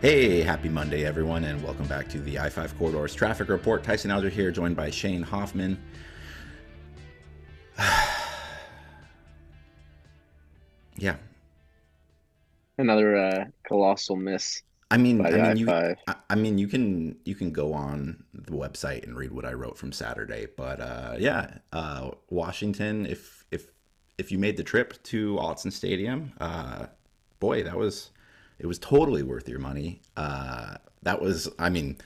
Hey, happy Monday, everyone, and welcome back to the I 5 Corridors Traffic Report. Tyson Alger here, joined by Shane Hoffmann. yeah. Another uh, colossal miss. I mean, by I mean, you, I-5. I, I mean, you can you can go on the website and read what I wrote from Saturday, but uh, yeah, uh, Washington. If if if you made the trip to Autzen Stadium, uh, boy, that was it was totally worth your money. Uh, that was, I mean,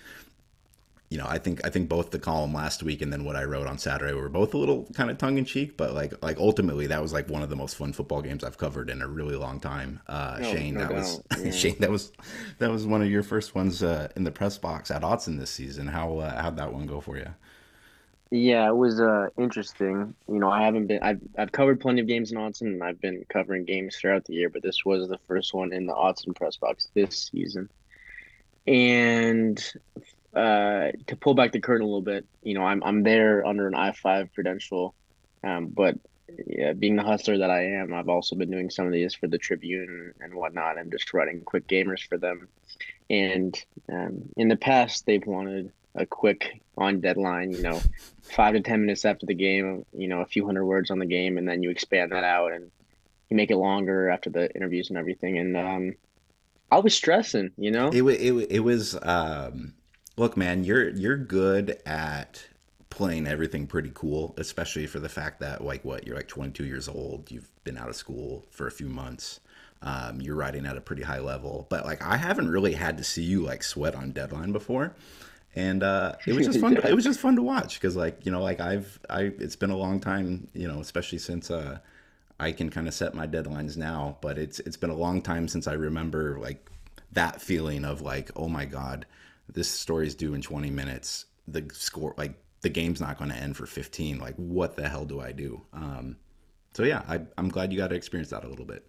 you know, I think I think both the column last week and then what I wrote on Saturday were both a little kind of tongue in cheek, but like like ultimately that was like one of the most fun football games I've covered in a really long time. Uh, No- Shane, no that was yeah. Shane, that was that was one of your first ones uh, in the press box at Autzen this season. How uh, how'd that one go for you? Yeah, it was uh interesting. You know, I haven't been I've I've covered plenty of games in Autzen and I've been covering games throughout the year, but this was the first one in the Autzen press box this season. And uh to pull back the curtain a little bit, you know, I'm I'm there under an I-5 credential. Um, but yeah, being the hustler that I am, I've also been doing some of these for the Tribune and whatnot, and just writing quick gamers for them. And um, in the past, they've wanted a quick on deadline, you know, five to 10 minutes after the game, you know, a few hundred words on the game, and then you expand that out and you make it longer after the interviews and everything. And um, I was stressing, you know? It it it was um, look, man, you're you're good at playing everything pretty cool, especially for the fact that like what you're like 22 years old, you've been out of school for a few months. Um, you're riding at a pretty high level, but like I haven't really had to see you like sweat on deadline before, and uh, it was just fun. Yeah. It was just fun to watch because like you know like I've I it's been a long time you know especially since uh, I can kind of set my deadlines now, but it's it's been a long time since I remember like that feeling of like, oh my god, this story's due in 20 minutes. The score, like the game's not going to end for 15. Like, what the hell do I do? Um, so yeah, I, I'm glad you got to experience that a little bit.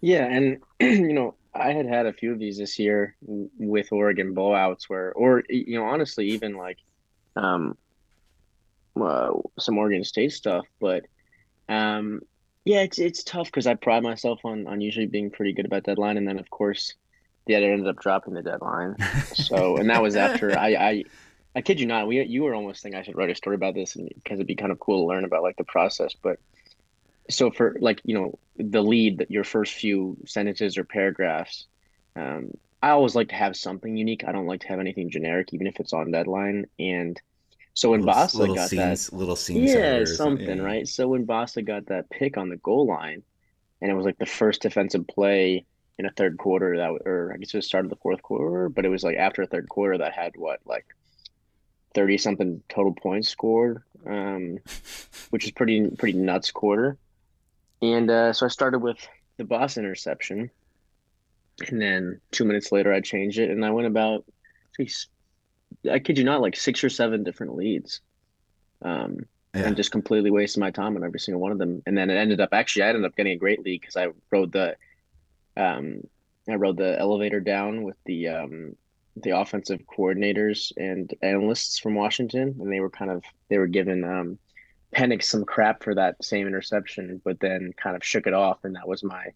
Yeah, and you know, I had had a few of these this year with Oregon blowouts where, or you know, honestly, even like um, uh, some Oregon State stuff. But um, yeah, it's it's tough because I pride myself on on usually being pretty good about deadline, and then of course the editor ended up dropping the deadline. So, and that was after I I I kid you not, we you were almost thinking I should write a story about this, because it'd be kind of cool to learn about like the process, but. So for like you know the lead that your first few sentences or paragraphs, um, I always like to have something unique. I don't like to have anything generic, even if it's on deadline. And so when little, Bassa little got scenes, little scene yeah, something, yeah. right? So when Bassa got that pick on the goal line, and it was like the first defensive play in a third quarter that, or I guess it was start of the fourth quarter, but it was like after a third quarter that had what like 30 something total points scored, um, which is pretty pretty nuts quarter. And uh, so I started with the boss interception, and then two minutes later I changed it, and I went about, geez, I kid you not, like six or seven different leads, um, Yeah. and just completely wasted my time on every single one of them. And then it ended up actually I ended up getting a great lead because I rode the, um, I rode the elevator down with the um, the offensive coordinators and analysts from Washington, and they were kind of they were given um, Penix some crap for that same interception, but then kind of shook it off, and that was my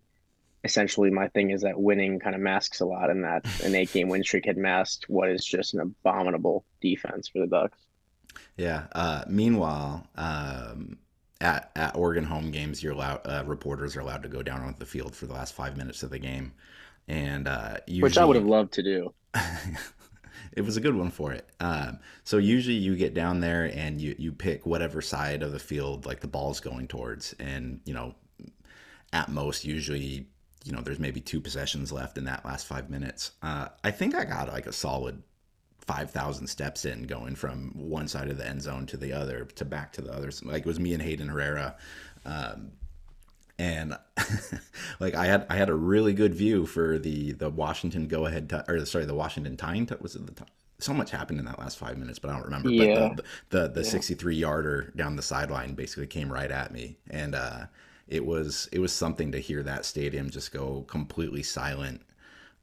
essentially my thing is that winning kind of masks a lot, and that an eight game win streak had masked what is just an abominable defense for the Ducks. Yeah. Uh, meanwhile, um, at at Oregon home games, you're allowed uh, reporters are allowed to go down onto the field for the last five minutes of the game, and uh, usually, Which I would have loved to do. it was a good one for it. Um, so usually you get down there and you you pick whatever side of the field like the ball's going towards, and you know, at most usually you know there's maybe two possessions left in that last five minutes. Uh, I think I got like a solid. 5,000 steps in going from one side of the end zone to the other to back to the other. Like it was me and Hayden Herrera. Um, and like I had I had a really good view for the the Washington go ahead t- or sorry the Washington tying t- was it the t- so much happened in that last five minutes but I don't remember Yeah. but the the, the Yeah. 63 yarder down the sideline basically came right at me and uh it was it was something to hear that stadium just go completely silent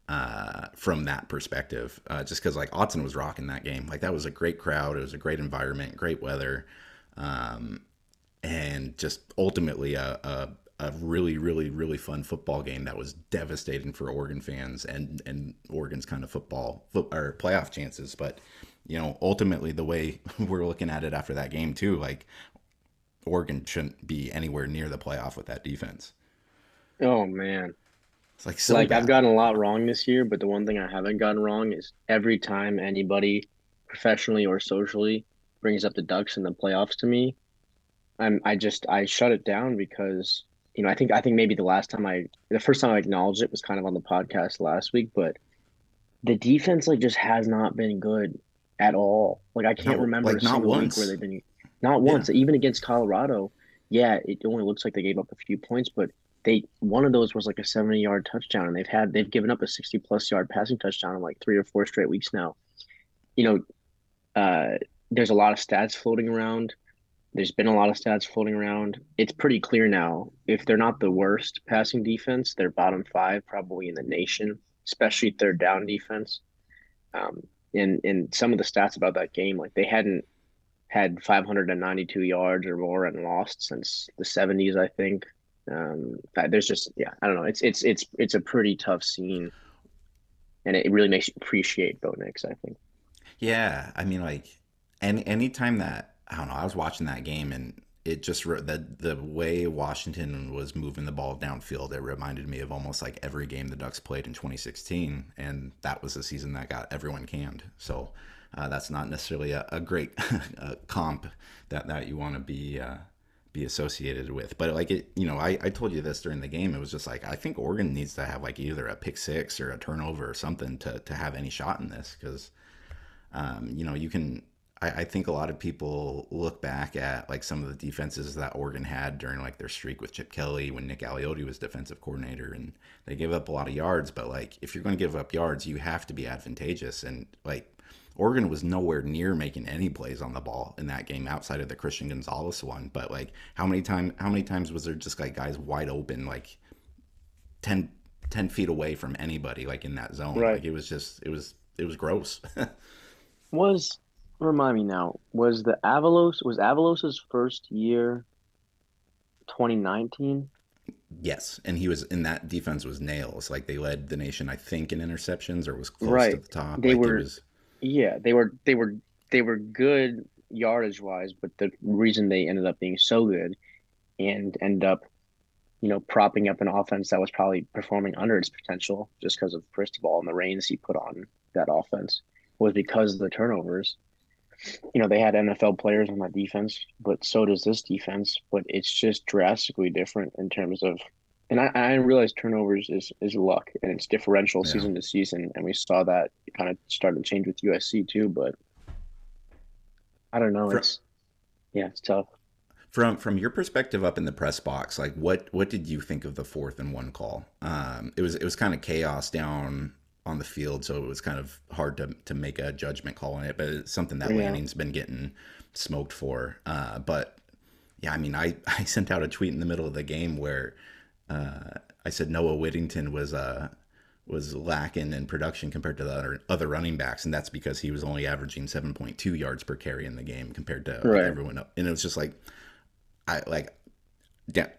uh, from that perspective. Uh, just because like Autzen was rocking that game, like that was a great crowd. It was a great environment, great weather, um, and just ultimately a, a a really, really, really fun football game that was devastating for Oregon fans and and Oregon's kind of football foot, or playoff chances. But you know, ultimately, the way we're looking at it after that game too, like Oregon shouldn't be anywhere near the playoff with that defense. Oh man. It's like so Like bad. I've gotten a lot wrong this year, but the one thing I haven't gotten wrong is every time anybody professionally or socially brings up the Ducks in the playoffs to me, I'm I just I shut it down because you know I think I think maybe the last time I the first time I acknowledged it was kind of on the podcast last week, but the defense like just has not been good at all. Like I can't Not- remember like, a not single week once. where they've been not once, even against Colorado. Yeah, it only looks like they gave up a few points, but they one of those was like a 70 yard touchdown, and they've had they've given up a 60 plus yard passing touchdown in like three or four straight weeks now. You know, uh, there's a lot of stats floating around. There's been a lot of stats floating around. It's pretty clear now. If they're not the worst passing defense, they're bottom five probably in the nation, especially third down defense. Um, and and some of the stats about that game, like they hadn't had 592 yards or more and lost since the 70s, I think. Um, there's just yeah, I don't know. It's it's it's it's a pretty tough scene, and it really makes you appreciate Bo Nix. I think. Yeah, I mean, like, any anytime that I don't know, I was watching that game and it just re- the the way Washington was moving the ball downfield, it reminded me of almost like every game the Ducks played in 2016, and that was the season that got everyone canned. So uh, that's not necessarily a, a great uh, comp that that you want to be. Uh, be associated with but like it you know I, I told you this during the game it was just like i think oregon needs to have like either a pick six or a turnover or something to, to have any shot in this because um, you know, you can. I, I think a lot of people look back at like some of the defenses that Oregon had during like their streak with Chip Kelly when Nick Aliotti was defensive coordinator, and they gave up a lot of yards. But like, if you're going to give up yards, you have to be advantageous. And like, Oregon was nowhere near making any plays on the ball in that game outside of the Christian Gonzalez one. But like, how many time how many times was there just like guys wide open like 10, 10 feet away from anybody like in that zone? Right. Like it was just it was it was gross. Was remind me now, was the Avalos was Avalos's first year 2019? Yes, and he was in that defense was nails. Like they led the nation, I think, in interceptions or was close Right. to the top. They like were- was Yeah, they were they were they were good yardage wise, but the reason they ended up being so good and end up, you know, propping up an offense that was probably performing under its potential just because of Cristobal and the reins he put on that offense was because of the turnovers. You know, they had NFL players on that defense, but so does this defense. But it's just drastically different in terms of, and I, I realize turnovers is is luck and it's differential Yeah. season to season, and we saw that kind of start to change with USC too. But I don't know. Fr- It's yeah, it's tough. from from your perspective up in the press box. Like what what did you think of the fourth and one call? Um, it was it was kind of chaos down on the field, so it was kind of hard to to make a judgment call on it. But it's something that Yeah. Lanning's been getting smoked for. Uh, but yeah, I mean, I I sent out a tweet in the middle of the game where uh, I said Noah Whittington was uh was lacking in production compared to the other, other running backs, and that's because he was only averaging 7.2 yards per carry in the game compared to Right. everyone else. And it was just like, I like, yeah,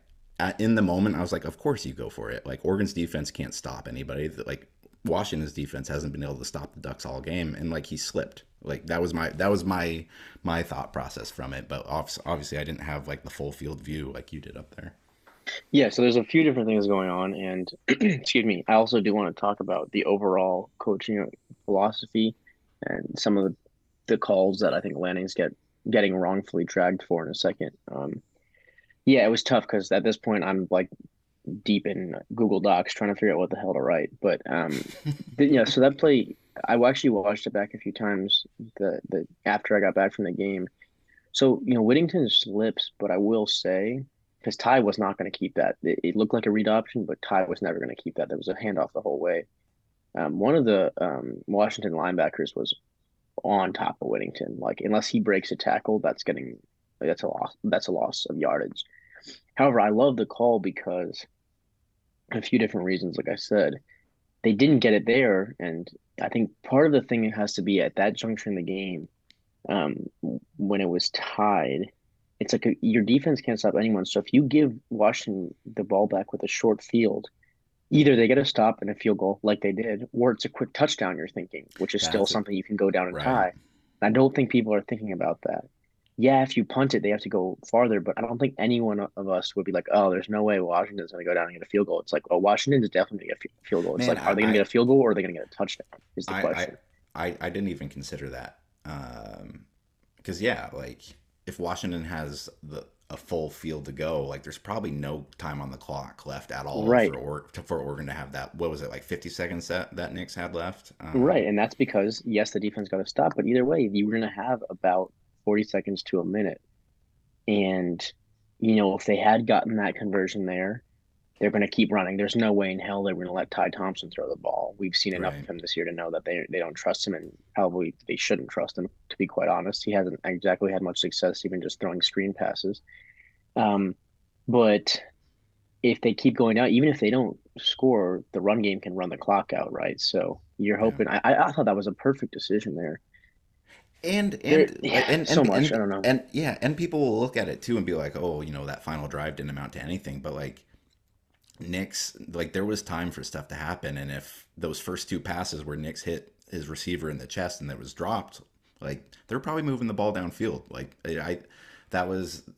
in the moment, I was like, of course you go for it. Like Oregon's defense can't stop anybody. Like Washington's defense hasn't been able to stop the Ducks all game, and like he slipped. Like that was my that was my my thought process from it. But obviously, I didn't have like the full field view like you did up there. Yeah, so there's a few different things going on, and excuse me, I also do want to talk about the overall coaching philosophy and some of the, the calls that I think Lanning's get getting wrongfully dragged for in a second. Um, yeah, it was tough because at this point I'm like deep in Google Docs trying to figure out what the hell to write. But um, th- yeah, so that play I actually watched it back a few times the the after I got back from the game. So you know Whittington slips, but I will say because Ty was not going to keep that. It, it looked like a read option, but Ty was never going to keep that. There was a handoff the whole way. Um, one of the um, Washington linebackers was on top of Whittington. Like unless he breaks a tackle, that's getting that's a loss. That's a loss of yardage. However, I love the call because a few different reasons. Like I said, they didn't get it there, and I think part of the thing has to be at that juncture in the game, um, when it was tied it's like a, your defense can't stop anyone. So if you give Washington the ball back with a short field, either they get a stop and a field goal like they did, or it's a quick touchdown. You're thinking, which is still That's something you can go down and right. tie. I don't think people are thinking about that. Yeah, if you punt it, they have to go farther, but I don't think any one of us would be like, "Oh, there's no way Washington's going to go down and get a field goal." It's like, "Oh, Washington's definitely going to get a field goal." It's Man, like, are they going to get a field goal or are they going to get a touchdown? Is the I, question. I, I, I didn't even consider that. Um, because yeah, like if Washington has the a full field to go, like there's probably no time on the clock left at all Right. for or for Oregon to have that. What was it like 50 seconds that that Nix had left? Right, Um, and that's because yes, the defense got to stop, but either way, you were going to have about 40 seconds to a minute. And you know, if they had gotten that conversion there, they're going to keep running. There's no way in hell they're going to let Ty Thompson throw the ball. We've seen enough right. of him this year to know that they they don't trust him, and probably they shouldn't trust him. To be quite honest, he hasn't exactly had much success even just throwing screen passes. Um, but if they keep going out, even if they don't score, the run game can run the clock out, right? So you're hoping. I, I I thought that was a perfect decision there. And There, and yeah, and so and much. I don't know. and yeah, and people will look at it too and be like, "Oh, you know, that final drive didn't amount to anything." But like Nix, like there was time for stuff to happen, and if those first two passes where Nix hit his receiver in the chest and that was dropped, like they're probably moving the ball downfield. Like I, I that was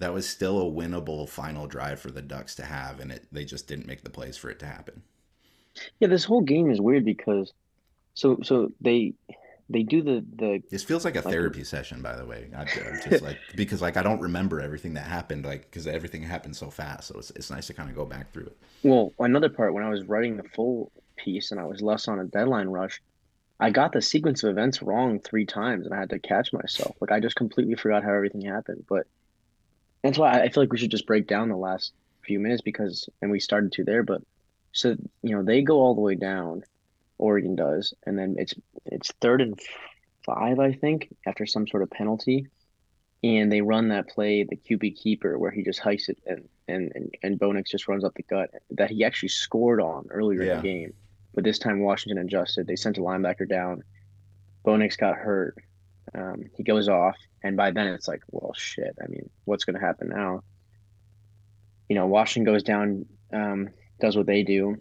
that was still a winnable final drive for the Ducks to have, and it they just didn't make the plays for it to happen. Yeah, this whole game is weird because so so they they do the the This feels like a like therapy session, by the way. I, I'm just like because like I don't remember everything that happened, like because everything happened so fast. So it's it's nice to kind of go back through it. well another part when I was writing the full piece and I was less on a deadline rush, I got the sequence of events wrong three times and I had to catch myself. Like I just completely forgot how everything happened. But that's why I I feel like we should just break down the last few minutes because and we started to there, but so you know they go all the way down, Oregon does, and then it's it's third and five, I think, after some sort of penalty. and they run that play, the QB keeper, where he just hikes it and and and, and Bo Nix just runs up the gut that he actually scored on earlier in the game. But this time Washington adjusted. They sent a linebacker down. Bo Nix got hurt. Um, he goes off, and by then it's like, well, shit. I mean, what's going to happen now? You know, Washington goes down, um, does what they do.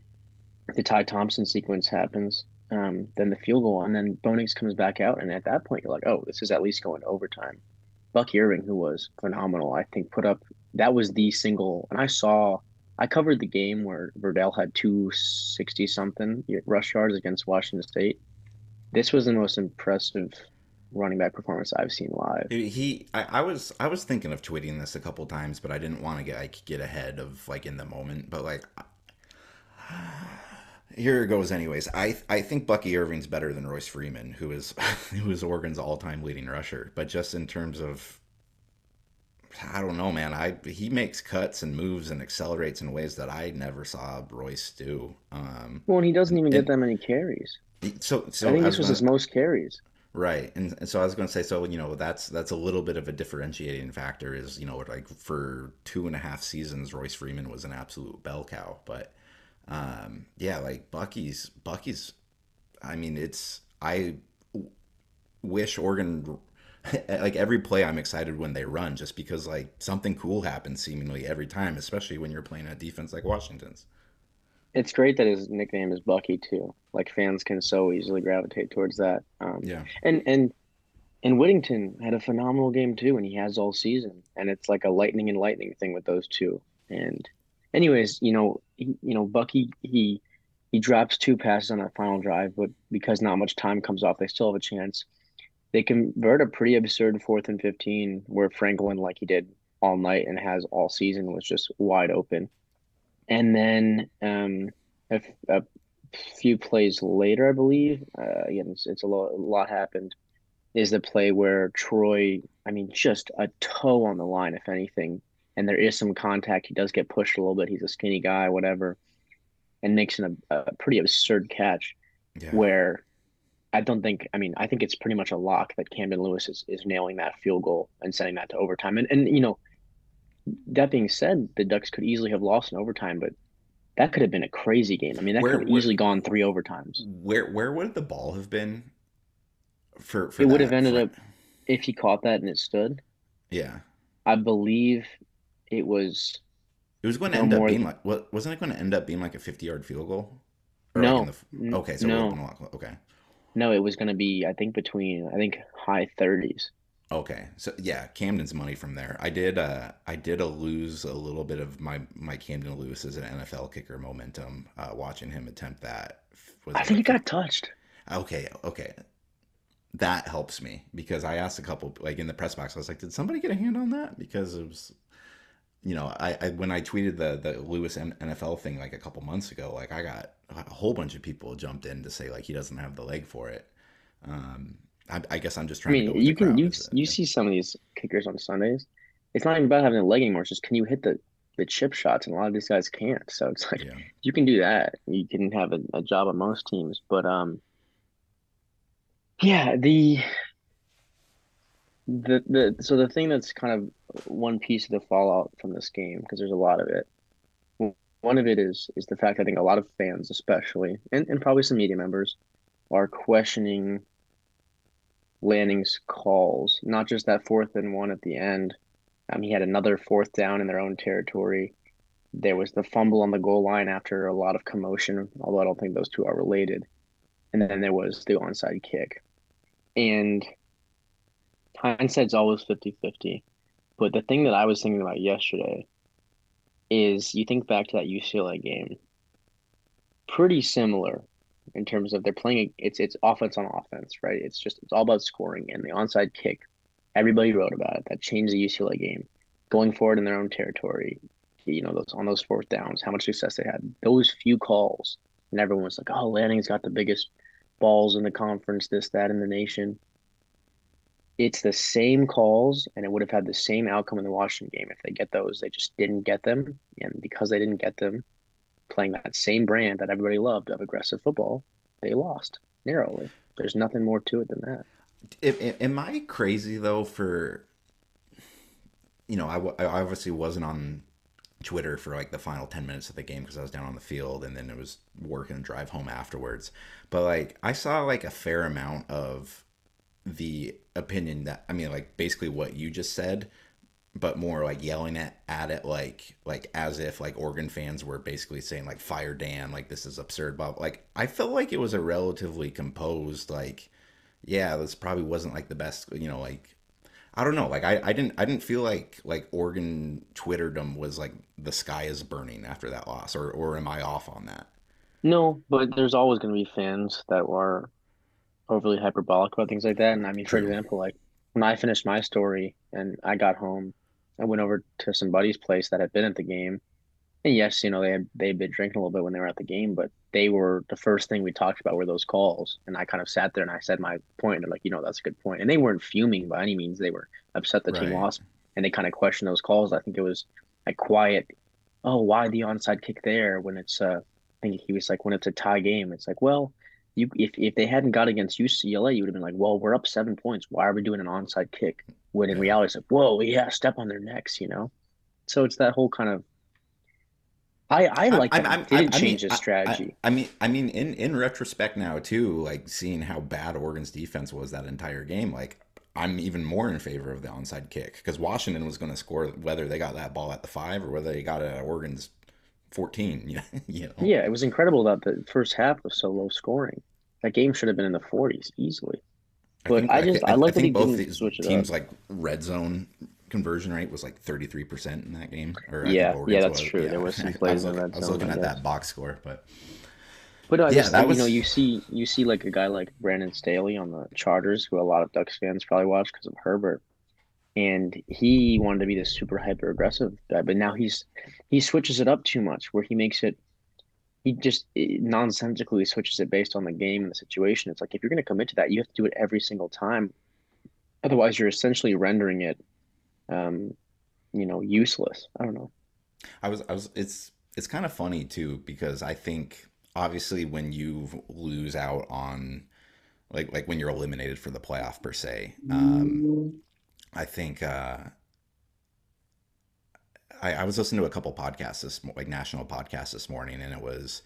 The Ty Thompson sequence happens. Um, then the field goal, and then Bo Nix comes back out, and at that point, you're like, oh, this is at least going overtime. Buck Irving, who was phenomenal, I think, put up that was the single. And I saw, I covered the game where Verdell had 260 something rush yards against Washington State. This was the most impressive running back performance I've seen live. He, I, I was, I was thinking of tweeting this a couple times, but I didn't want to get like get ahead of like in the moment. But like, here it goes. Anyways, I, I think Bucky Irving's better than Royce Freeman, who is, who is Oregon's all-time leading rusher. But just in terms of, I don't know, man. I he makes cuts and moves and accelerates in ways that I never saw Royce do. Um, Well, and he doesn't even get that many carries. so, so I think I this was gonna- his most carries. Right, and, and so I was going to say, so you know, that's that's a little bit of a differentiating factor. Is you know, like for two and a half seasons, Royce Freeman was an absolute bell cow. But um, yeah, like Bucky's Bucky's. I mean, it's I w- wish Oregon like every play I'm excited when they run, just because like something cool happens seemingly every time, especially when you're playing a defense like Washington's. It's great that his nickname is Bucky too. Like fans can so easily gravitate towards that. Um, Yeah, and and and Whittington had a phenomenal game too, and he has all season. And it's like a lightning and lightning thing with those two. And anyways, you know, he, you know, Bucky he he drops two passes on that final drive, but because not much time comes off, they still have a chance. They convert a pretty absurd fourth and fifteen where Franklin, like he did all night and has all season, was just wide open. And then um, a, a few plays later, I believe, uh, again, it's, it's a a lot happened, is the play where Troy, I mean, just a toe on the line, if anything, and there is some contact. He does get pushed a little bit. He's a skinny guy, whatever, and makes an, a, pretty absurd catch yeah. where I don't think, I mean, I think it's pretty much a lock that Camden Lewis is, is nailing that field goal and sending that to overtime. And, and, you know, that being said, the Ducks could easily have lost in overtime, but that could have been a crazy game. I mean, that Where- could have where- easily gone three overtimes. Where where would the ball have been for for It would have ended For- up if he caught that and it stood. Yeah. I believe it was It was going to no end up being like what wasn't it going to end up being like a 50 yard field goal? Or like No, the okay, so it would have no, a lot. Okay. no. It was going to be, I think, between I think high thirties. Okay, so yeah, Camden's money from there. I did, uh, I did uh, lose a little bit of my my Camden Lewis as an NFL kicker momentum uh, watching him attempt that. I think he got touched. okay, okay, that helps me because I asked a couple like in the press box. I was like, did somebody get a hand on that? Because it was, you know, I, I when I tweeted the the Lewis NFL thing like a couple months ago, like I got a whole bunch of people jumped in to say like he doesn't have the leg for it. Um, I, I guess I'm just I trying to go mean, you can you you see some of these kickers on Sundays. It's not even about having a leg anymore. It's just can you hit the the chip shots, and a lot of these guys can't. So it's like Yeah. you can do that. You can have a, a job on most teams, but um, yeah, the the the so the thing that's kind of one piece of the fallout from this game because there's a lot of it. One of it is is the fact I think a lot of fans, especially, and, and probably some media members, are questioning Lanning's calls, not just that fourth and one at the end. Um, he had another fourth down in their own territory. There was the fumble on the goal line after a lot of commotion, although I don't think those two are related. And then there was the onside kick. And hindsight's always fifty-fifty. But the thing that I was thinking about yesterday is you think back to that UCLA game, pretty similar in terms of they're playing it's it's offense on offense, right? It's just it's all about scoring and the onside kick. Everybody wrote about it. That changed the UCLA game. Going forward in their own territory, you know, those on those fourth downs, how much success they had. Those few calls, and everyone was like, "Oh, Lanning's got the biggest balls in the conference, this, that, in the nation." It's the same calls, and it would have had the same outcome in the Washington game if they get those. They just didn't get them, and because they didn't get them, playing that same brand that everybody loved of aggressive football, they lost narrowly. There's nothing more to it than that. Am, am I crazy though for you know I obviously wasn't on Twitter for like the final 10 minutes of the game because I was down on the field and then it was work and drive home afterwards. But like I saw like a fair amount of the opinion that I mean like basically what you just said but more like yelling at, at it like like as if like Oregon fans were basically saying like fire Dan like this is absurd but like I felt like it was a relatively composed like yeah this probably wasn't like the best you know like I don't know like I, I didn't I didn't feel like like Oregon Twitterdom was like the sky is burning after that loss or or am I off on that? No, but there's always going to be fans that are overly hyperbolic about things like that. And I mean, for example, like when I finished my story and I got home, I went over to some buddy's place that had been at the game. And yes, you know, they had they'd been drinking a little bit when they were at the game, but they were the first thing we talked about were those calls. And I kind of sat there and I said my point, and they're like, you know, that's a good point. And they weren't fuming by any means. They were upset the team lost, and they kind of questioned those calls. I think it was a quiet, oh, why the onside kick there when it's uh I think he was like when it's a tie game, it's like, well, you if if they hadn't got against UCLA, you would have been like, well, we're up seven points. Why are we doing an onside kick? When in reality, it's like, whoa, yeah, step on their necks, you know? So it's that whole kind of I I like I'm, that it I didn't I mean, change his I, I, strategy. I mean, I mean, in in retrospect now too, like seeing how bad Oregon's defense was that entire game, like I'm even more in favor of the onside kick because Washington was going to score whether they got that ball at the five or whether they got it at Oregon's 14. You know. Yeah, it was incredible that the first half was so low scoring. That game should have been in the 40s easily. I But think I I, just I I I like that he both didn't switch it up. teams like red zone conversion rate was like 33% in that game, or Yeah, yeah, that's was. true. There was some I plays was in looking, red I was looking at that box score, but But I yeah, just, uh, that you know, you see you see like a guy like Brandon Staley on the Chargers, who a lot of Ducks fans probably watch because of Herbert, and he wanted to be this super hyper aggressive guy, but now he's he switches it up too much, where he makes it he just eh, nonsensically switches it based on the game and the situation. It's like if you're going to commit to that, you have to do it every single time. Otherwise, you're essentially rendering it, um, you know, useless. I don't know. I was I was it's it's kind of funny too because I think obviously when you lose out on like like when you're eliminated for the playoff per se, um, I think uh, I, I was listening to a couple podcasts this like national podcasts this morning, and it was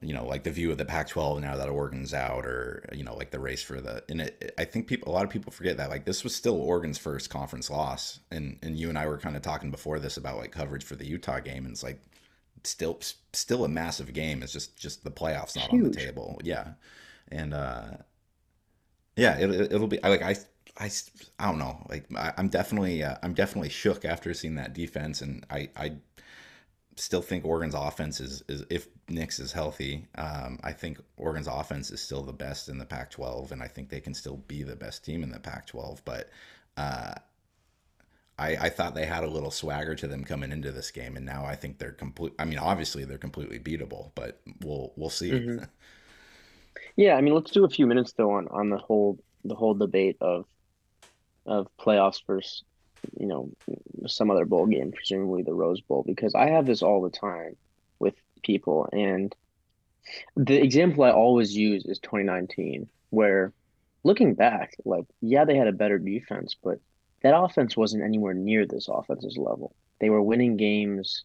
you know, like the view of the Pac-12 now that Oregon's out, or you know, like the race for the. And it, I think people, a lot of people forget that like this was still Oregon's first conference loss, and and you and I were kind of talking before this about like coverage for the Utah game, and it's like still still a massive game. It's just just the playoffs not Huge. on the table. Yeah, and uh, yeah, it, it will be like I. I, I don't know like I, am definitely uh, I'm definitely shook after seeing that defense and I I still think Oregon's offense is, is if Nix is healthy, um, I think Oregon's offense is still the best in the Pac-12, and I think they can still be the best team in the Pac-12. But uh, I, I thought they had a little swagger to them coming into this game, and now I think they're complete. I mean, obviously they're completely beatable, but we'll we'll see. Mm-hmm. yeah, I mean, let's do a few minutes though on on the whole the whole debate of of playoffs versus you know, some other bowl game, presumably the Rose Bowl, because I have this all the time with people. And the example I always use is 2019, where looking back, like, yeah, they had a better defense, but that offense wasn't anywhere near this offense's level. They were winning games,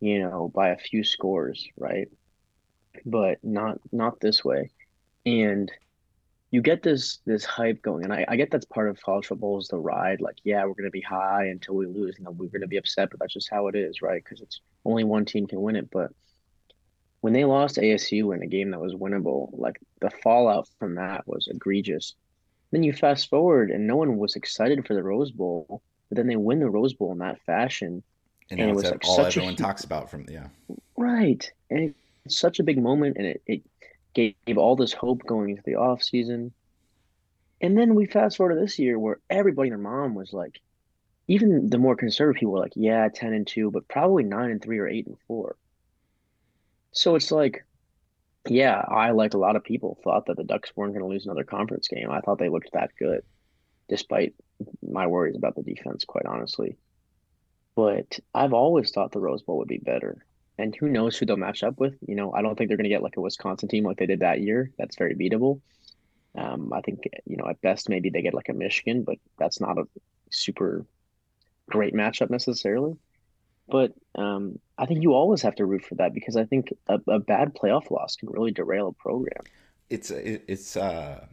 you know, by a few scores, right? But not not this way. And you get this this hype going, and I, I get that's part of college football is the ride. Like, yeah, we're gonna be high until we lose, and then we're gonna be upset, but that's just how it is, right? Because it's only one team can win it. But when they lost ASU in a game that was winnable, like the fallout from that was egregious. Then you fast forward, and no one was excited for the Rose Bowl, but then they win the Rose Bowl in that fashion, and, and it was like all everyone a, talks about from yeah, right, and it's such a big moment, and it, it gave, gave all this hope going into the off season. And then we fast forward to this year where everybody and their mom was like, even the more conservative people were like, yeah, 10 and 2, but probably 9 and 3 or 8 and 4. So it's like, yeah, I, like a lot of people, thought that the Ducks weren't going to lose another conference game. I thought they looked that good, despite my worries about the defense, quite honestly. But I've always thought the Rose Bowl would be better and who knows who they'll match up with. You know, I don't think they're going to get like a Wisconsin team like they did that year. That's very beatable. Um, I think you know at best maybe they get like a Michigan, but that's not a super great matchup necessarily. But um, I think you always have to root for that because I think a, a bad playoff loss can really derail a program. It's it's uh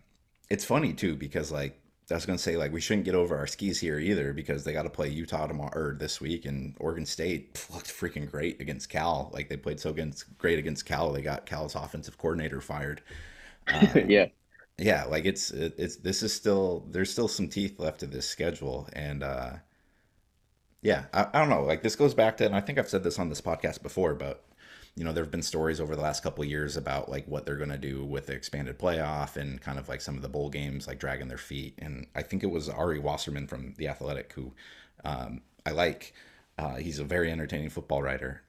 it's funny too because like I was going to say like we shouldn't get over our skis here either because they got to play Utah tomorrow or this week and Oregon State looked freaking great against Cal. Like they played so against great against Cal, they got Cal's offensive coordinator fired. Yeah, yeah, like it's it's this is still there's still some teeth left to this schedule and uh yeah, I, I don't know. Like this goes back to and I think I've said this on this podcast before, but you know, there have been stories over the last couple years about like what they're going to do with the expanded playoff and kind of like some of the bowl games like dragging their feet. And I think it was Ari Wasserman from The Athletic who um, I like. Uh, he's a very entertaining football writer.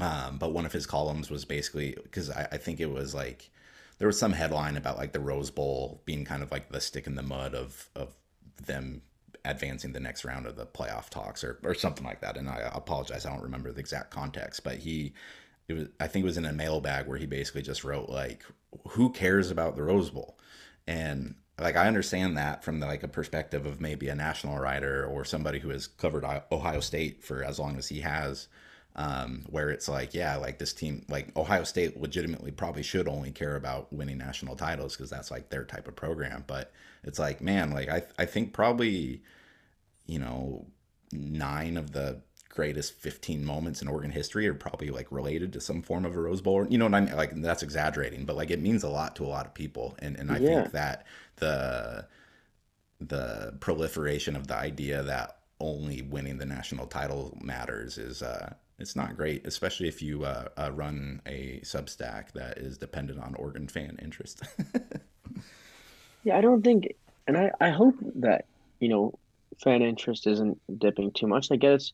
Um, but one of his columns was basically because I, I think it was like there was some headline about like the Rose Bowl being kind of like the stick in the mud of of them advancing the next round of the playoff talks or, or something like that. And I apologize, I don't remember the exact context, but he it was I think it was in a mailbag where he basically just wrote like who cares about the Rose Bowl? And like I understand that from the, like a perspective of maybe a national writer or somebody who has covered Ohio State for as long as he has um, where it's like yeah like this team like Ohio State legitimately probably should only care about winning national titles because that's like their type of program. But it's like man like I I think probably you know nine of the greatest 15 moments in Oregon history are probably like related to some form of a Rose Bowl. You know what I mean? Like that's exaggerating, but like it means a lot to a lot of people. And and I yeah. think that the the proliferation of the idea that only winning the national title matters is uh it's not great, especially if you uh, uh, run a Substack that is dependent on Oregon fan interest. yeah, I don't think, and I, I hope that, you know, fan interest isn't dipping too much. I guess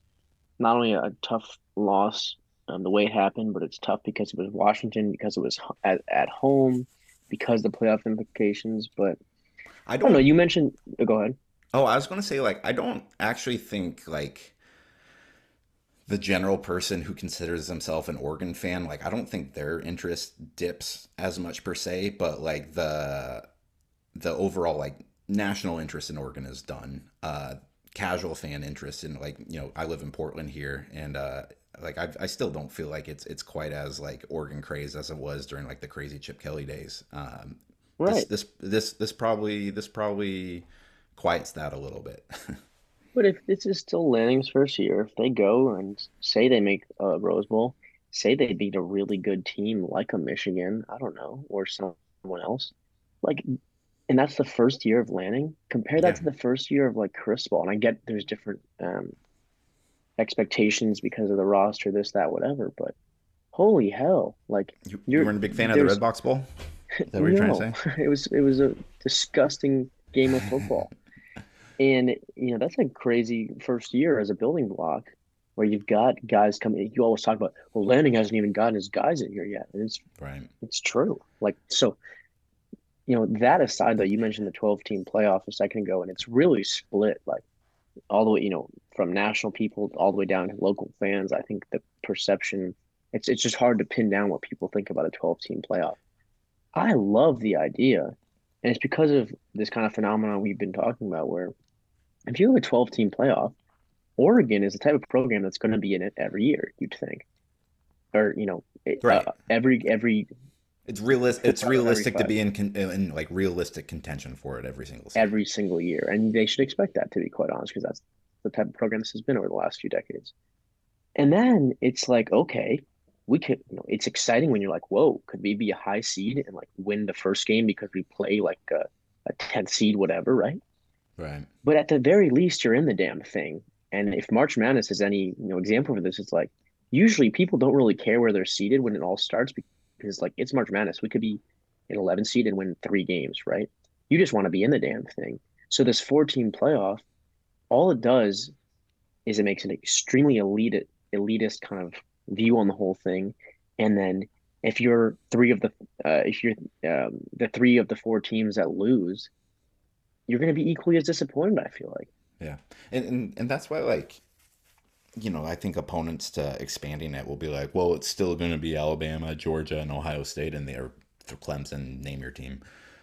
not only a tough loss um, the way it happened, but it's tough because it was Washington, because it was at, at home, because the playoff implications. But I don't, I don't know. You mentioned. Oh, go ahead. Oh, I was going to say like I don't actually think like the general person who considers themselves an Oregon fan, like I don't think their interest dips as much per se, but like the the overall like national interest in Oregon is done. Uh, casual fan interest in like you know I live in Portland here and uh, like I, I still don't feel like it's it's quite as like Oregon craze as it was during like the crazy Chip Kelly days. Um, Right. This, this this this probably this probably quiets that a little bit. But if this is still Lanning's first year, if they go and say they make a Rose Bowl, say they beat a really good team like a Michigan, I don't know, or someone else, like, and that's the first year of Lanning. Compare that yeah, to the first year of like Cristobal, and I get there's different um, expectations because of the roster, this, that, whatever, but holy hell, like you you weren't a big fan of the Redbox Bowl? Is that what you're trying to no, say? it was it was a disgusting game of football. And you know, that's a crazy first year as a building block where you've got guys coming. You always talk about, well, Lanning hasn't even gotten his guys in here yet. And it's Right. it's true. Like so, you know, that aside though, you mentioned the 12 team playoff a second ago, and it's really split like all the way, you know, from national people all the way down to local fans. I think the perception it's it's just hard to pin down what people think about a 12 team playoff. I love the idea, and it's because of this kind of phenomenon we've been talking about where if you have a 12 team playoff, Oregon is the type of program that's going to be in it every year, you'd think. Or, you know, Right. uh, every every It's realistic. It's four out of every realistic to be in, con- in like realistic contention for it every single season. every single year. And they should expect that to be quite honest, because that's the type of program this has been over the last few decades. And then it's like, okay, we could, you know, it's exciting when you're like, whoa, could we be a high seed and like win the first game because we play like a, a 10th seed, whatever, right? Right. But at the very least, you're in the damn thing. And if March Madness is any, you know, example for this, it's like usually people don't really care where they're seated when it all starts because like it's March Madness. We could be an 11 seed and win three games, right? You just want to be in the damn thing. So this four team playoff, all it does is it makes an extremely elite elitist kind of view on the whole thing. And then if you're three of the uh, if you're um, the three of the four teams that lose, you're going to be equally as disappointed. I feel like. Yeah. And, and and that's why like you know I think opponents to expanding it will be like, well, it's still going to be Alabama, Georgia, and Ohio State, and they're Clemson. Name your team.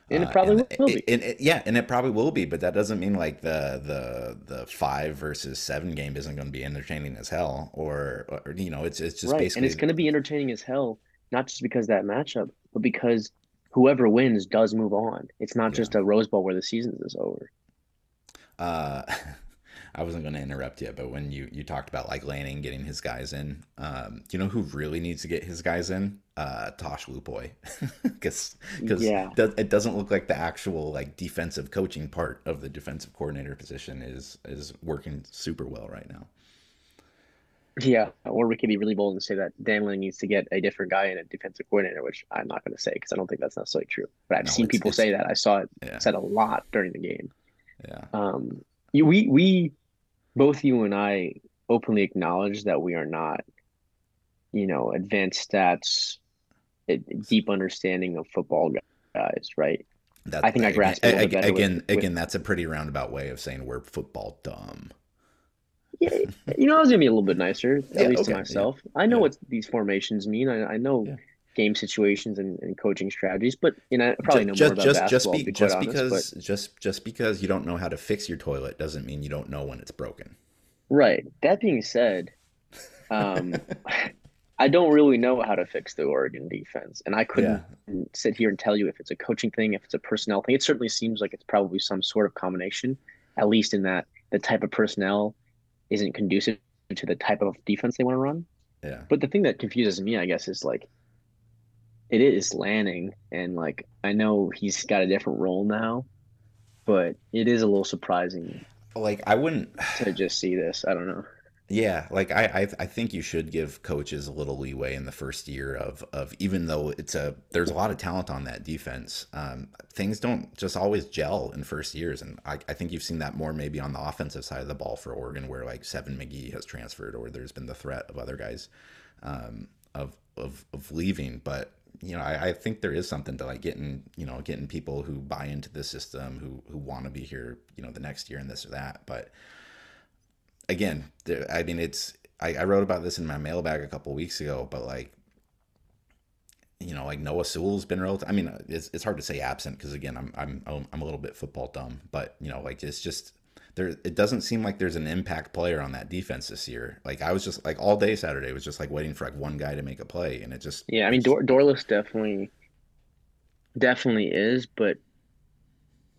And it Uh, probably and will it, be. it, it- yeah, and it probably will be, but that doesn't mean like the the the five versus seven game isn't going to be entertaining as hell, or, or you know, it's it's just Right. And it's going to be entertaining as hell, not just because of that matchup, but because whoever wins does move on. It's not yeah. just a Rose Bowl where the season is over. Uh, I wasn't going to interrupt you, but when you you talked about like Lanning getting his guys in, um, you know who really needs to get his guys in? Uh, Tosh Lupoi, because because Yeah. it doesn't look like the actual like defensive coaching part of the defensive coordinator position is is working super well right now. Yeah. Or we could be really bold and say that Dan Lanning needs to get a different guy in a defensive coordinator, which I'm not going to say because I don't think that's necessarily true. But I've No, seen people say that. I saw it yeah said a lot during the game. yeah Um, we we both you and I openly acknowledge that we are not, you know, advanced stats, deep understanding of football guys, right? that I think I again grasp it a little with again with again that's a pretty roundabout way of saying we're football dumb. yeah, you know, I was gonna be a little bit nicer, at Yeah, least to okay, yeah, myself. I know yeah, what these formations mean. I, I know yeah. Game situations and, and coaching strategies, but you know, I probably know Just more just about just just basketball, be just honest. But because just just because you don't know how to fix your toilet doesn't mean you don't know when it's broken. right. That being said, um, I don't really know how to fix the Oregon defense, and I couldn't Yeah. sit here and tell you if it's a coaching thing, if it's a personnel thing. It certainly seems like it's probably some sort of combination, at least in that the type of personnel isn't conducive to the type of defense they want to run. Yeah. But the thing that confuses me, I guess, is like it is Lanning, and like I know he's got a different role now, but it is a little surprising Like I wouldn't to just see this. I don't know. Yeah, like I, I I think you should give coaches a little leeway in the first year of of even though it's a there's a lot of talent on that defense. Um, things don't just always gel in first years, and I, I think you've seen that more maybe on the offensive side of the ball for Oregon, where like Seven McGee has transferred, or there's been the threat of other guys um, of of of leaving. But you know, I, I think there is something to like getting you know getting people who buy into the system, who who want to be here, you know, the next year and this or that, but again, there, I mean, it's I, I wrote about this in my mailbag a couple weeks ago, but like, you know, like Noah Sewell's been relative. I mean, it's, it's hard to say absent because again, I'm I'm I'm a little bit football dumb, but you know, like it's just there it doesn't seem like there's an impact player on that defense this year. Like I was just like all day Saturday was just like waiting for like one guy to make a play, and it just yeah. I mean, Dor- Dorlus definitely definitely is, but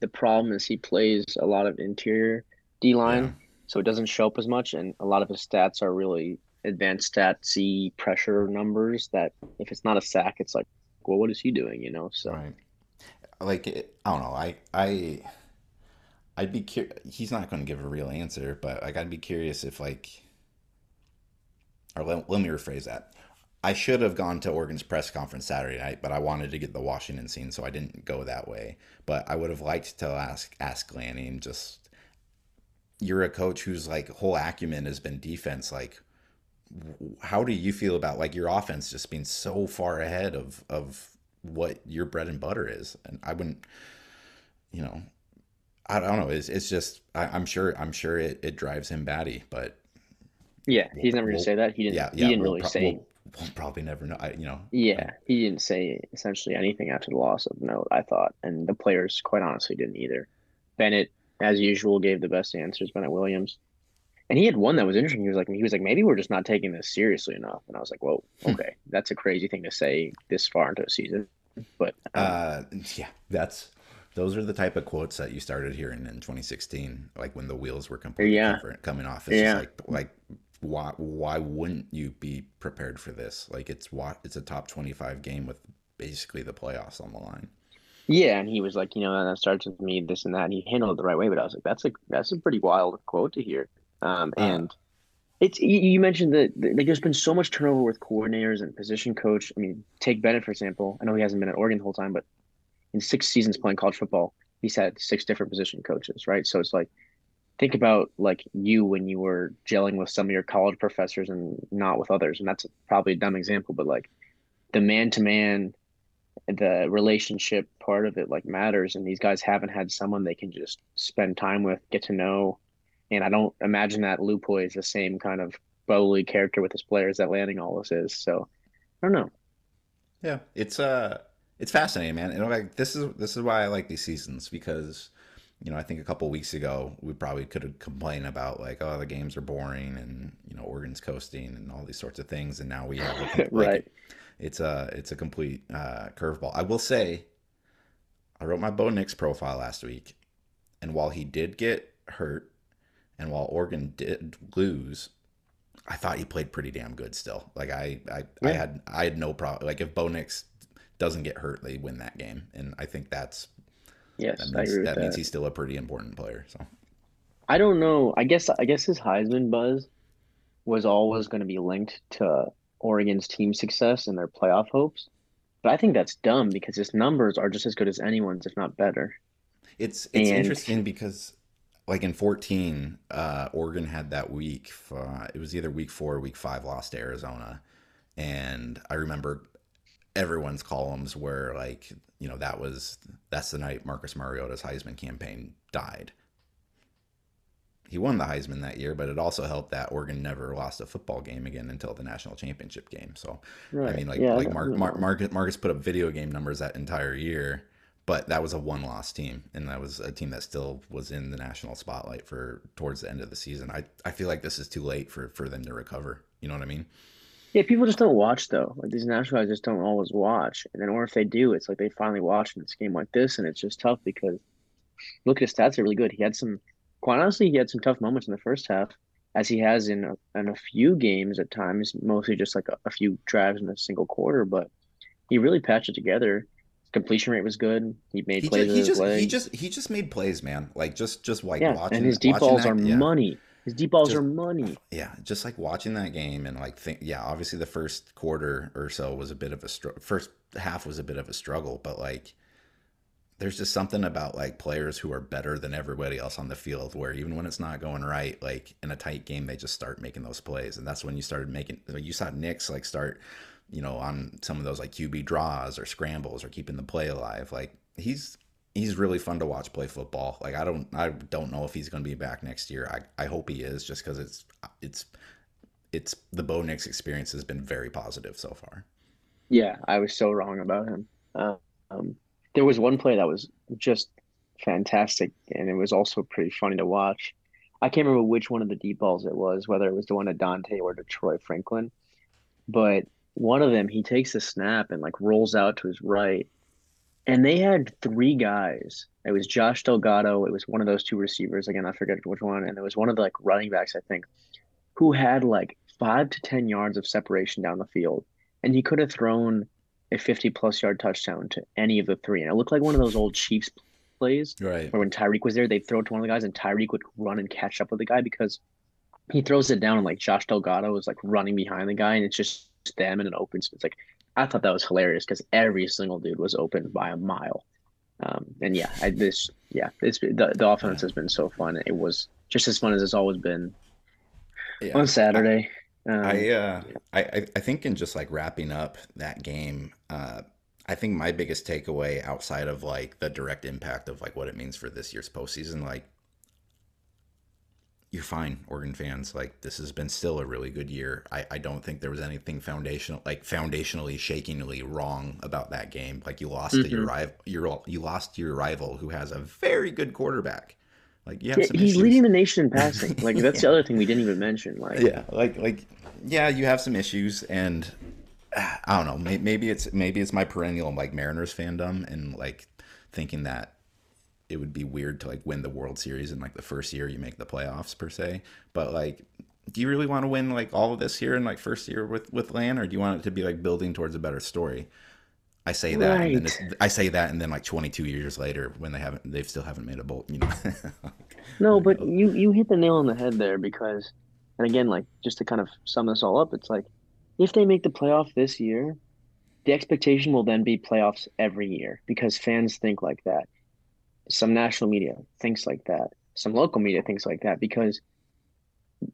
the problem is he plays a lot of interior D line, yeah. so it doesn't show up as much, and a lot of his stats are really advanced statsy pressure numbers. That if it's not a sack, it's like, well, what is he doing? You know, so. Right. Like I don't know. I I I'd be curious. He's not going to give a real answer, but like I'd be curious if like, or let, let me rephrase that. I should have gone to Oregon's press conference Saturday night, but I wanted to get the Washington scene, so I didn't go that way. But I would have liked to ask ask Lanning just you're a coach whose like whole acumen has been defense. Like, how do you feel about like your offense just being so far ahead of of what your bread and butter is? And I wouldn't, you know, I don't know. It's it's just I, am sure I'm sure it, it drives him batty, but yeah, he's never we'll, gonna say that. He didn't. Yeah, yeah, he didn't we'll really pro- say. We'll, we'll, probably never know. I, you know. Yeah, he didn't say essentially anything after the loss of note. I thought, and the players, quite honestly, didn't either. Bennett, as usual, gave the best answers. Bennett Williams, and he had one that was interesting. He was like, he was like, maybe we're just not taking this seriously enough. And I was like, whoa, hmm. okay, that's a crazy thing to say this far into a season. But um, uh, yeah, that's those are the type of quotes that you started hearing in 2016, like when the wheels were completely yeah. coming off. It's yeah. like like why why wouldn't you be prepared for this? Like it's what it's a top 25 game with basically the playoffs on the line. Yeah, and he was like, you know, that starts with me, this and that. And he handled it the right way, but I was like, that's a that's a pretty wild quote to hear. Um, uh. and it's you mentioned that like there's been so much turnover with coordinators and position coach. I mean, take Bennett for example. I know he hasn't been at Oregon the whole time, but in six seasons playing college football, he's had six different position coaches, right? So it's like, think about like you when you were gelling with some of your college professors and not with others. And that's probably a dumb example, but like the man to man, the relationship part of it like matters. And these guys haven't had someone they can just spend time with, get to know. And I don't imagine that Lupoi is the same kind of bubbly character with his players that Lanning Allis is. So I don't know. Yeah, it's uh it's fascinating, man. And like this is this is why I like these seasons because you know I think a couple weeks ago we probably could have complained about like oh the games are boring and you know Oregon's coasting and all these sorts of things, and now we have like, right. It's a it's a complete uh, curveball. I will say, I wrote my Bo Nix profile last week, and while he did get hurt, and while Oregon did lose, I thought he played pretty damn good still. Like I I, yeah. I had I had no problem. Like if Bo Nix doesn't get hurt, they win that game. And I think that's yes, that means, that, that means he's still a pretty important player. So I don't know. I guess I guess his Heisman buzz was always going to be linked to Oregon's team success and their playoff hopes. But I think that's dumb because his numbers are just as good as anyone's, if not better. It's it's and... interesting because like in 14, uh, Oregon had that week. Uh, it was either week four or week five, lost to Arizona. And I remember everyone's columns were like you know that was that's the night Marcus Mariota's Heisman campaign died. He won the Heisman that year, but it also helped that Oregon never lost a football game again until the national championship game. So right. I mean, like yeah, like Mar- Mar- Marcus Marcus put up video game numbers that entire year, but that was a one loss team, and that was a team that still was in the national spotlight for towards the end of the season. I I feel like this is too late for for them to recover. You know what I mean? Yeah, people just don't watch though. Like these national guys just don't always watch, and then or if they do, it's like they finally watch in this game like this, and it's just tough because look at his stats; are really good. He had some, quite honestly, he had some tough moments in the first half, as he has in a, in a few games at times. Mostly just like a, a few drives in a single quarter, but he really patched it together. His completion rate was good. He made he plays. Just, he just he just he just made plays, man. Like just just like yeah, watching. And his deep balls are yeah. money. His deep balls just, are money. Yeah, just like watching that game and like think. Yeah, obviously the first quarter or so was a bit of a struggle. First half was a bit of a struggle, but like there's just something about like players who are better than everybody else on the field where even when it's not going right like in a tight game they just start making those plays and that's when you started making you saw Nix like start you know on some of those like QB draws or scrambles or keeping the play alive like he's he's really fun to watch play football. Like I don't I don't know if he's going to be back next year. I, I hope he is just because it's it's it's the Bo Nix experience has been very positive so far. Yeah, I was so wrong about him. Um, there was one play that was just fantastic, and it was also pretty funny to watch. I can't remember which one of the deep balls it was, whether it was the one to Dont'e or to Troy Franklin, but one of them he takes a snap and like rolls out to his right, and they had three guys. It was Josh Delgado. It was one of those two receivers. Again, I forget which one, and it was one of the like running backs, I think, who had like five to ten yards of separation down the field, and he could have thrown a 50 plus yard touchdown to any of the three. And it looked like one of those old Chiefs plays Right. where when Tyreek was there, they'd throw it to one of the guys and Tyreek would run and catch up with the guy because he throws it down and like Josh Delgado is like running behind the guy and it's just them in an open space. Like I thought that was hilarious because every single dude was open by a mile. Um, and yeah, I this yeah, this the, the offense has been so fun. It was just as fun as it's always been Yeah. on Saturday. Um, I uh I I I think in just like wrapping up that game, uh I think my biggest takeaway outside of like the direct impact of like what it means for this year's postseason, like you're fine, Oregon fans. Like this has been still a really good year. I, I don't think there was anything foundational like foundationally shakingly wrong about that game. Like you lost to your Mhm. rival your you lost to your rival who has a very good quarterback. Like you have yeah, he's issues. leading the nation in passing. Like that's Yeah. the other thing we didn't even mention. Like yeah like like yeah you have some issues and uh, i don't know may- maybe it's maybe it's my perennial like mariners fandom and like thinking that it would be weird to like win the world series in like the first year you make the playoffs per se. But like do you really want to win like all of this here in like first year with with lan or do you want it to be like building towards a better story? I say that and then i say that and then like 22 years later when they haven't they still haven't made a bolt you know? No, but you you hit the nail on the head there because, and again, like just to kind of sum this all up, it's like if they make the playoff this year, the expectation will then be playoffs every year because fans think like that. Some national media thinks like that. Some local media thinks like that because,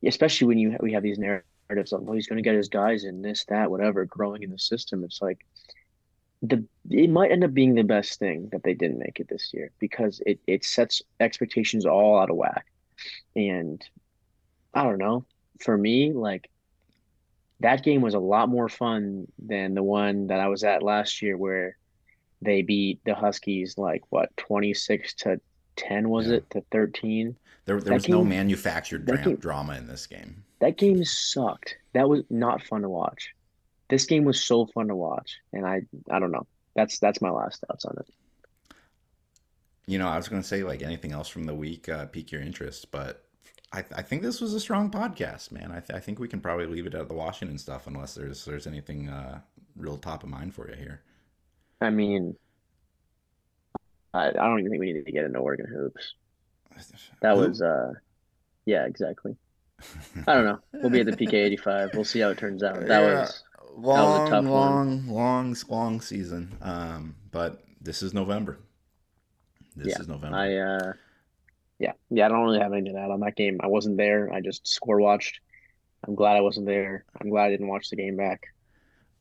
especially when you we have these narratives of, well, he's going to get his guys in this, that, whatever, growing in the system. It's like the it might end up being the best thing that they didn't make it this year because it it sets expectations all out of whack. And I don't know, for me, like that game was a lot more fun than the one that I was at last year where they beat the Huskies like what 26 to 10 was Yeah. it to 13. there, there was no manufactured dra- game- drama in this game That game sucked. That was not fun to watch. This game was so fun to watch and I I don't know. That's that's my last thoughts on it. You know, I was going to say like anything else from the week uh, pique your interest, but I, I think this was a strong podcast, man. I, th- I think we can probably leave it at the Washington stuff unless there's there's anything uh, real top of mind for you here. I mean I, I don't even think we need to get into Oregon hoops. That was uh yeah, exactly. I don't know. We'll be at the PK 85. We'll see how it turns out. That Yeah, was long, a tough one. long, long, long season. Um, but this is November. This Yeah, is November. I uh yeah, yeah, I don't really have anything to add on that game. I wasn't there. I just score watched. I'm glad I wasn't there. I'm glad I didn't watch the game back.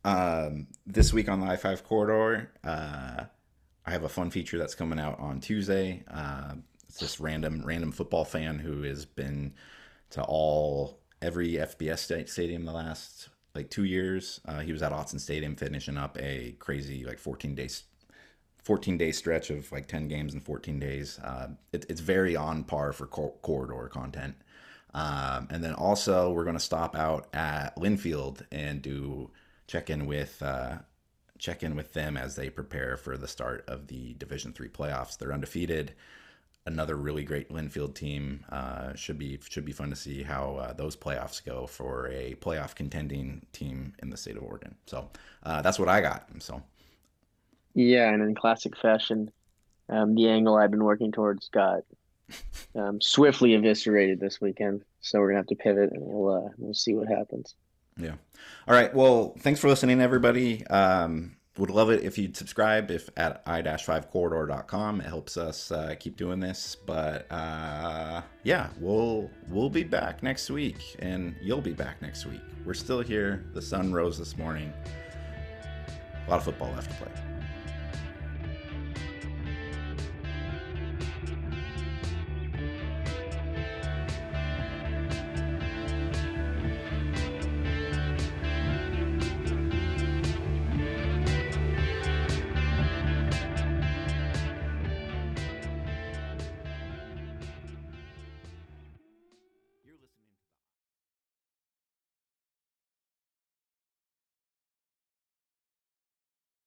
Um, this week on the I five corridor, uh, I have a fun feature that's coming out on Tuesday. Uh, it's this random random football fan who has been to all every FBS stadium the last like two years. Uh, he was at Autzen Stadium finishing up a crazy like 14 days. 14 day stretch of like 10 games in 14 days. Uh, it, it's very on par for cor- corridor content. Um, and then also we're going to stop out at Linfield and do check in with uh, check in with them as they prepare for the start of the Division Three playoffs. They're undefeated. Another really great Linfield team. Uh, should be should be fun to see how uh, those playoffs go for a playoff contending team in the state of Oregon. So uh, that's what I got. So Yeah, and in classic fashion, um, the angle I've been working towards got um, swiftly eviscerated this weekend. So we're gonna have to pivot and we'll uh, we'll see what happens. Yeah. All right. Well, thanks for listening, everybody. Um, would love it if you'd subscribe if at i-5corridor.com. It helps us uh, keep doing this. But uh, yeah, we'll we'll be back next week, and you'll be back next week. We're still here. The sun rose this morning. A lot of football left to play.